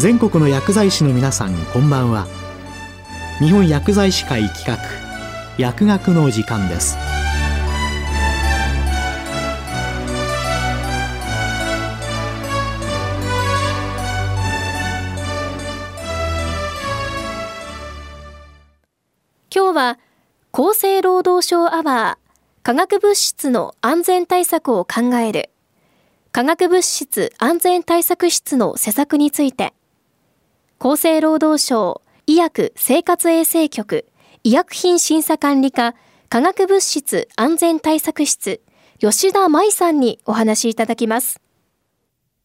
全国の薬剤師の皆さんこんばんは。日本薬剤師会企画薬学の時間です。今日は厚生労働省アワー化学物質の安全対策を考える。化学物質安全対策室の施策について。厚生労働省医薬生活衛生局医薬品審査管理課化学物質安全対策室吉田舞さんにお話しいただきます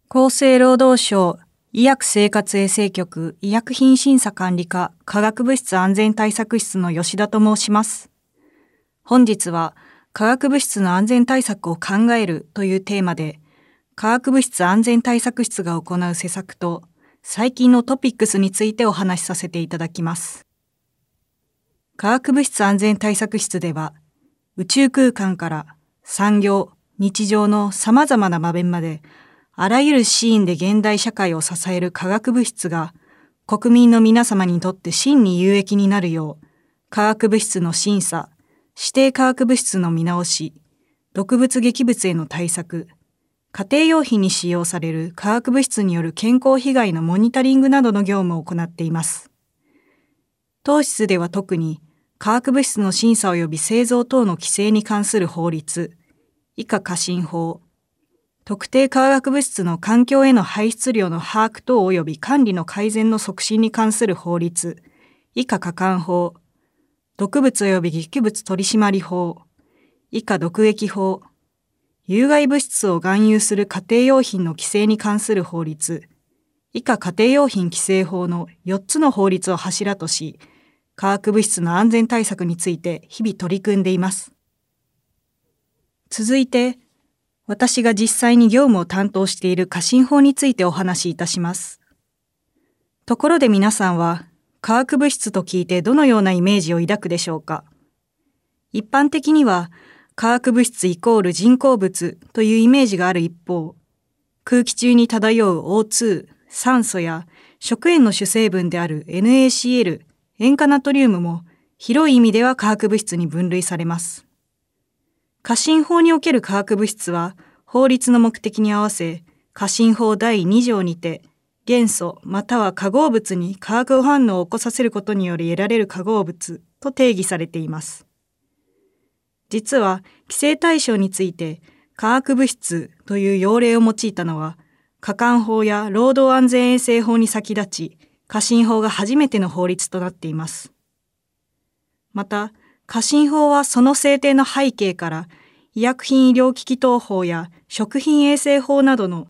厚生労働省医薬生活衛生局医薬品審査管理課化学物質安全対策室の吉田と申します。本日は化学物質の安全対策を考えるというテーマで、化学物質安全対策室が行う施策と最近のトピックスについてお話しさせていただきます。化学物質安全対策室では、宇宙空間から産業、日常の様々な場面まであらゆるシーンで現代社会を支える化学物質が国民の皆様にとって真に有益になるよう、化学物質の審査、指定化学物質の見直し、毒物劇物への対策、家庭用品に使用される化学物質による健康被害のモニタリングなどの業務を行っています。当室では特に化学物質の審査及び製造等の規制に関する法律、以下過信法、特定化学物質の環境への排出量の把握等及び管理の改善の促進に関する法律、以下加管法、毒物及び劇物取締法、以下毒液法、有害物質を含有する家庭用品の規制に関する法律、以下家庭用品規制法の4つの法律を柱とし、化学物質の安全対策について日々取り組んでいます。続いて、私が実際に業務を担当している過信法についてお話しいたします。ところで皆さんは、化学物質と聞いてどのようなイメージを抱くでしょうか？一般的には、化学物質イコール人工物というイメージがある一方、空気中に漂う O2、酸素や食塩の主成分である NaCl、塩化ナトリウムも広い意味では化学物質に分類されます。過信法における化学物質は、法律の目的に合わせ、過信法第2条にて、元素または化合物に化学反応を起こさせることにより得られる化合物と定義されています。実は、規制対象について、化学物質という用例を用いたのは、加管法や労働安全衛生法に先立ち、過信法が初めての法律となっています。また、過信法はその制定の背景から医薬品医療機器等法や食品衛生法などの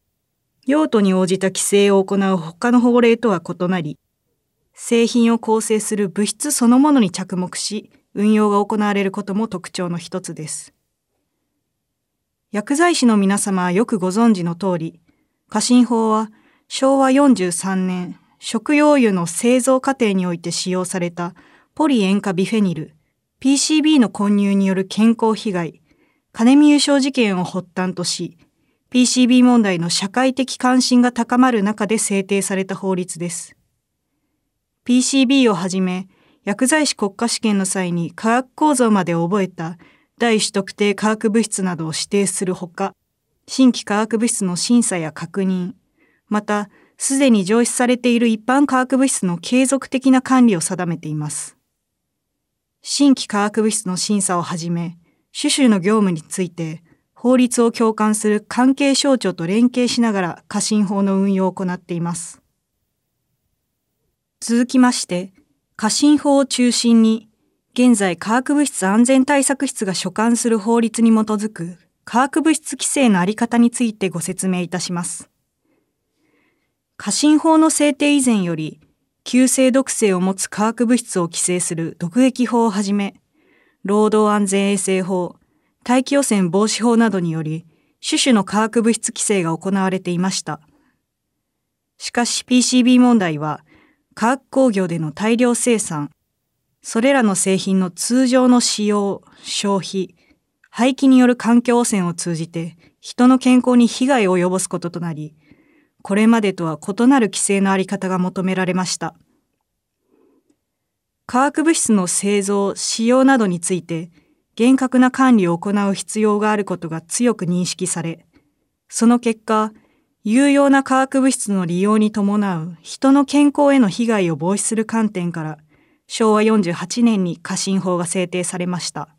用途に応じた規制を行う他の法令とは異なり、製品を構成する物質そのものに着目し、運用が行われることも特徴の一つです。薬剤師の皆様はよくご存知の通り、過信法は昭和43年、食用油の製造過程において使用されたポリ塩化ビフェニル、PCB の混入による健康被害、金見優勝事件を発端とし、PCB 問題の社会的関心が高まる中で制定された法律です。PCB をはじめ、薬剤師国家試験の際に化学構造まで覚えた第種特定化学物質などを指定するほか、新規化学物質の審査や確認、また、すでに上司されている一般化学物質の継続的な管理を定めています。新規化学物質の審査をはじめ、種々の業務について、法律を共感する関係省庁と連携しながら過信法の運用を行っています。続きまして、過信法を中心に、現在化学物質安全対策室が所管する法律に基づく化学物質規制のあり方についてご説明いたします。過信法の制定以前より、急性毒性を持つ化学物質を規制する毒液法をはじめ、労働安全衛生法、大気汚染防止法などにより、種々の化学物質規制が行われていました。しかし PCB 問題は、化学工業での大量生産、それらの製品の通常の使用、消費、廃棄による環境汚染を通じて人の健康に被害を及ぼすこととなり、これまでとは異なる規制のあり方が求められました。化学物質の製造、使用などについて、厳格な管理を行う必要があることが強く認識され、その結果、有用な化学物質の利用に伴う人の健康への被害を防止する観点から、昭和48年に過信法が制定されました。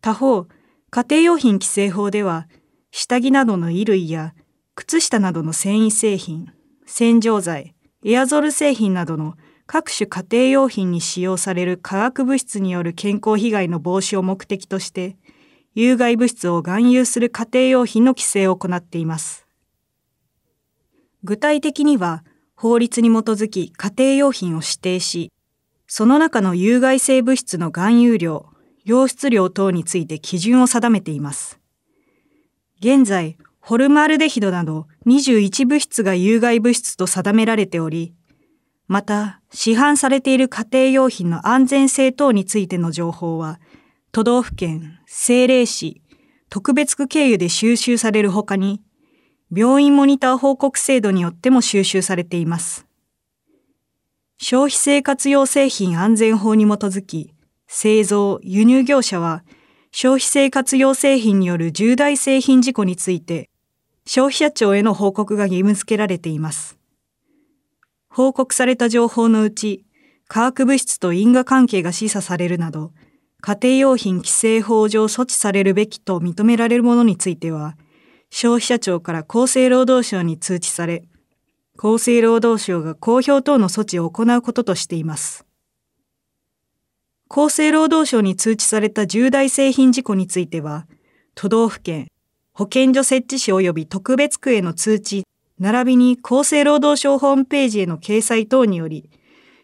他方、家庭用品規制法では、下着などの衣類や靴下などの繊維製品、洗浄剤、エアゾル製品などの各種家庭用品に使用される化学物質による健康被害の防止を目的として、有害物質を含有する家庭用品の規制を行っています。具体的には、法律に基づき家庭用品を指定し、その中の有害性物質の含有量、溶出量等について基準を定めています。現在、ホルマルデヒドなど21物質が有害物質と定められており、また、市販されている家庭用品の安全性等についての情報は、都道府県、政令市、特別区経由で収集されるほかに、病院モニター報告制度によっても収集されています。消費生活用製品安全法に基づき、製造、輸入業者は、消費生活用製品による重大製品事故について、消費者庁への報告が義務付けられています。報告された情報のうち、化学物質と因果関係が示唆されるなど、家庭用品規制法上措置されるべきと認められるものについては、消費者庁から厚生労働省に通知され、厚生労働省が公表等の措置を行うこととしています。厚生労働省に通知された重大製品事故については、都道府県、保健所設置士及び特別区への通知、並びに厚生労働省ホームページへの掲載等により、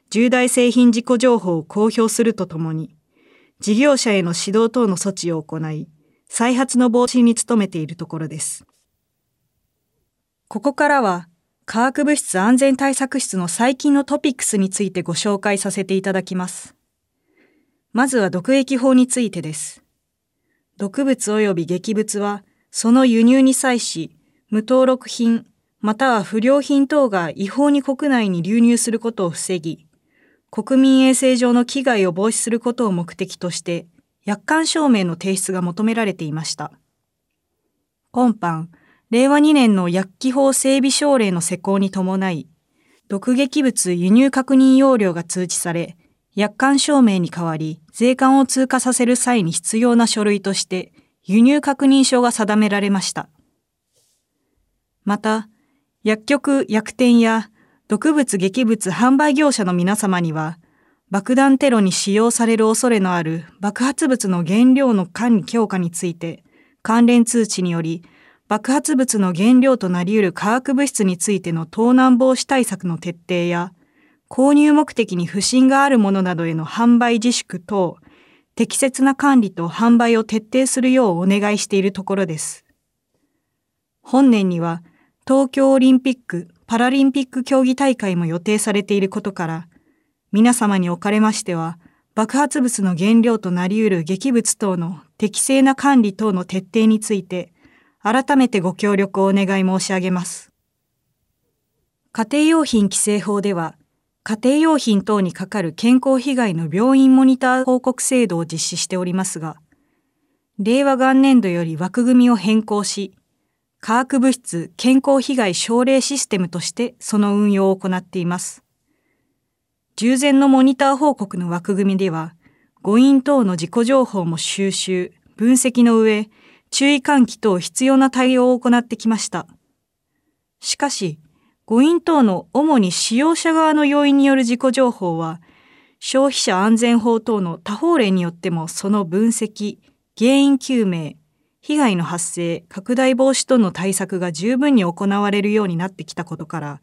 重大製品事故情報を公表するとともに、事業者への指導等の措置を行い、再発の防止に努めているところです。ここからは、化学物質安全対策室の最近のトピックスについてご紹介させていただきます。まずは毒液法についてです。毒物及び劇物は、その輸入に際し、無登録品、または不良品等が違法に国内に流入することを防ぎ、国民衛生上の危害を防止することを目的として、約款証明の提出が求められていました。今般、令和2年の薬機法整備省令の施行に伴い、毒劇物輸入確認要領が通知され、約款証明に代わり、税関を通過させる際に必要な書類として、輸入確認書が定められました。また、薬局、薬店や毒物劇物販売業者の皆様には、爆弾テロに使用される恐れのある爆発物の原料の管理強化について、関連通知により、爆発物の原料となり得る化学物質についての盗難防止対策の徹底や、購入目的に不審があるものなどへの販売自粛等、適切な管理と販売を徹底するようお願いしているところです。本年には東京オリンピック・パラリンピック競技大会も予定されていることから、皆様におかれましては、爆発物の原料となり得る劇物等の適正な管理等の徹底について、改めてご協力をお願い申し上げます。家庭用品規制法では、家庭用品等にかかる健康被害の病院モニター報告制度を実施しておりますが、令和元年度より枠組みを変更し、化学物質健康被害奨励システムとしてその運用を行っています。従前のモニター報告の枠組みでは、誤飲等の自己情報も収集、分析の上、注意喚起等必要な対応を行ってきました。しかし、誤飲等の主に使用者側の要因による自己情報は、消費者安全法等の他法令によってもその分析、原因究明、被害の発生、拡大防止等の対策が十分に行われるようになってきたことから、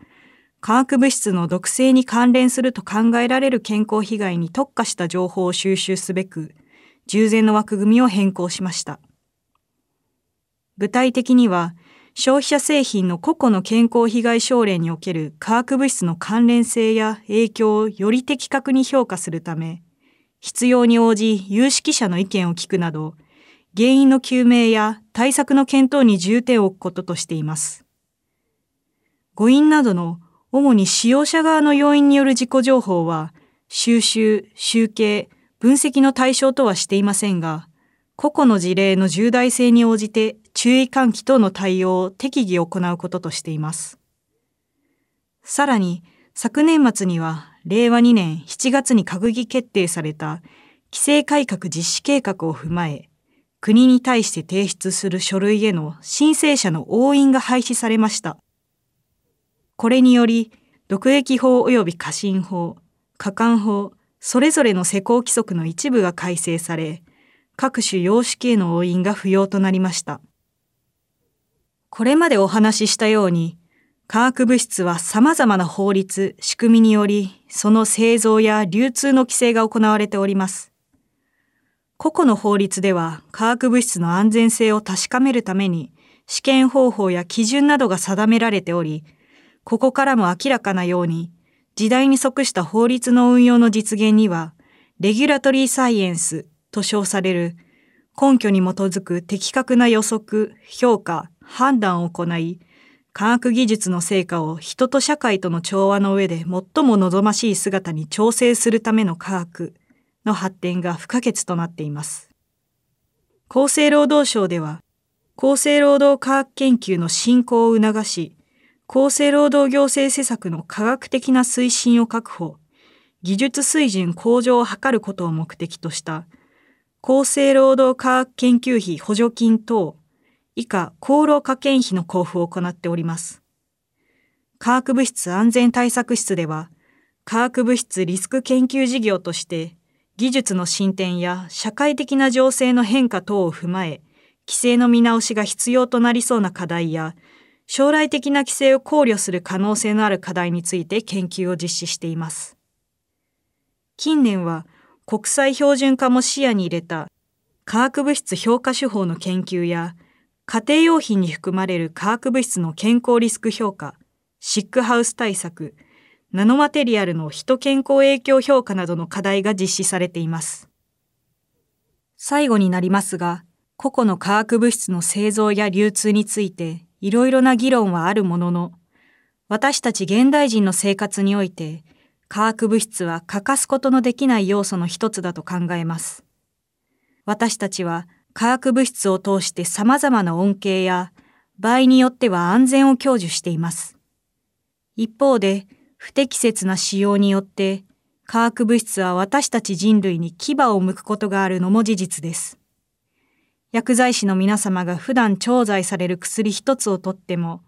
化学物質の毒性に関連すると考えられる健康被害に特化した情報を収集すべく、従前の枠組みを変更しました。具体的には、消費者製品の個々の健康被害症例における化学物質の関連性や影響をより的確に評価するため、必要に応じ有識者の意見を聞くなど、原因の究明や対策の検討に重点を置くこととしています。誤飲などの主に使用者側の要因による事故情報は収集、集計、分析の対象とはしていませんが、個々の事例の重大性に応じて注意喚起等の対応を適宜行うこととしています。さらに、昨年末には令和2年7月に閣議決定された規制改革実施計画を踏まえ、国に対して提出する書類への申請者の押印が廃止されました。これにより、毒液法及び過信法、過管法、それぞれの施行規則の一部が改正され、各種様式への押印が不要となりました。これまでお話ししたように、化学物質は様々な法律、仕組みにより、その製造や流通の規制が行われております。個々の法律では化学物質の安全性を確かめるために試験方法や基準などが定められており、ここからも明らかなように時代に即した法律の運用の実現にはレギュラトリーサイエンスと称される根拠に基づく的確な予測、評価、判断を行い、科学技術の成果を人と社会との調和の上で最も望ましい姿に調整するための科学。の発展が不可欠となっています。厚生労働省では、厚生労働科学研究の振興を促し、厚生労働行政施策の科学的な推進を確保、技術水準向上を図ることを目的とした、厚生労働科学研究費補助金等、以下厚労科研費の交付を行っております。化学物質安全対策室では、化学物質リスク研究事業として、技術の進展や社会的な情勢の変化等を踏まえ、規制の見直しが必要となりそうな課題や、将来的な規制を考慮する可能性のある課題について研究を実施しています。近年は国際標準化も視野に入れた化学物質評価手法の研究や、家庭用品に含まれる化学物質の健康リスク評価、シックハウス対策、ナノマテリアルの人健康影響評価などの課題が実施されています。最後になりますが、個々の化学物質の製造や流通についていろいろな議論はあるものの、私たち現代人の生活において、化学物質は欠かすことのできない要素の一つだと考えます。私たちは化学物質を通して様々な恩恵や、場合によっては安全を享受しています。一方で、不適切な使用によって化学物質は私たち人類に牙を剥くことがあるのも事実です。薬剤師の皆様が普段調剤される薬一つをとっても、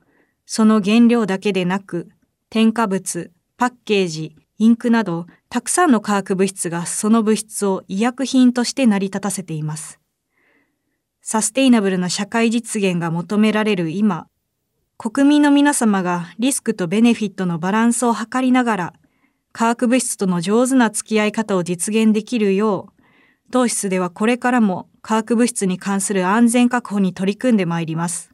その原料だけでなく、添加物、パッケージ、インクなど、たくさんの化学物質がその物質を医薬品として成り立たせています。サステイナブルな社会実現が求められる今、国民の皆様がリスクとベネフィットのバランスを図りながら、化学物質との上手な付き合い方を実現できるよう、当室ではこれからも化学物質に関する安全確保に取り組んでまいります。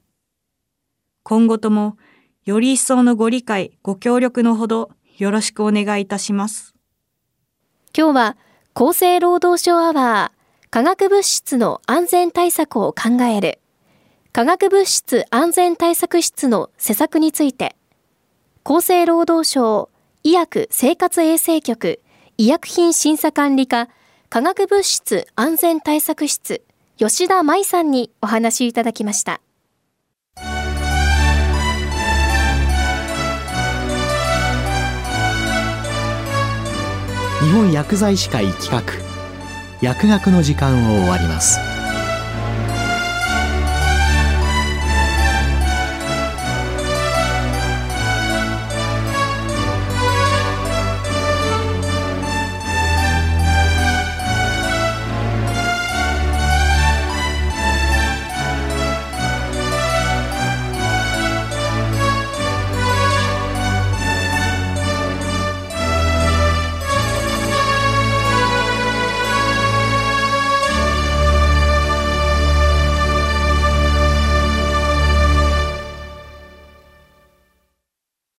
今後とも、より一層のご理解、ご協力のほど、よろしくお願いいたします。今日は、厚生労働省アワー、化学物質の安全対策を考える化学物質安全対策室の施策について、厚生労働省医薬生活衛生局医薬品審査管理課化学物質安全対策室吉田舞さんにお話いただきました。日本薬剤師会企画薬学の時間を終わります。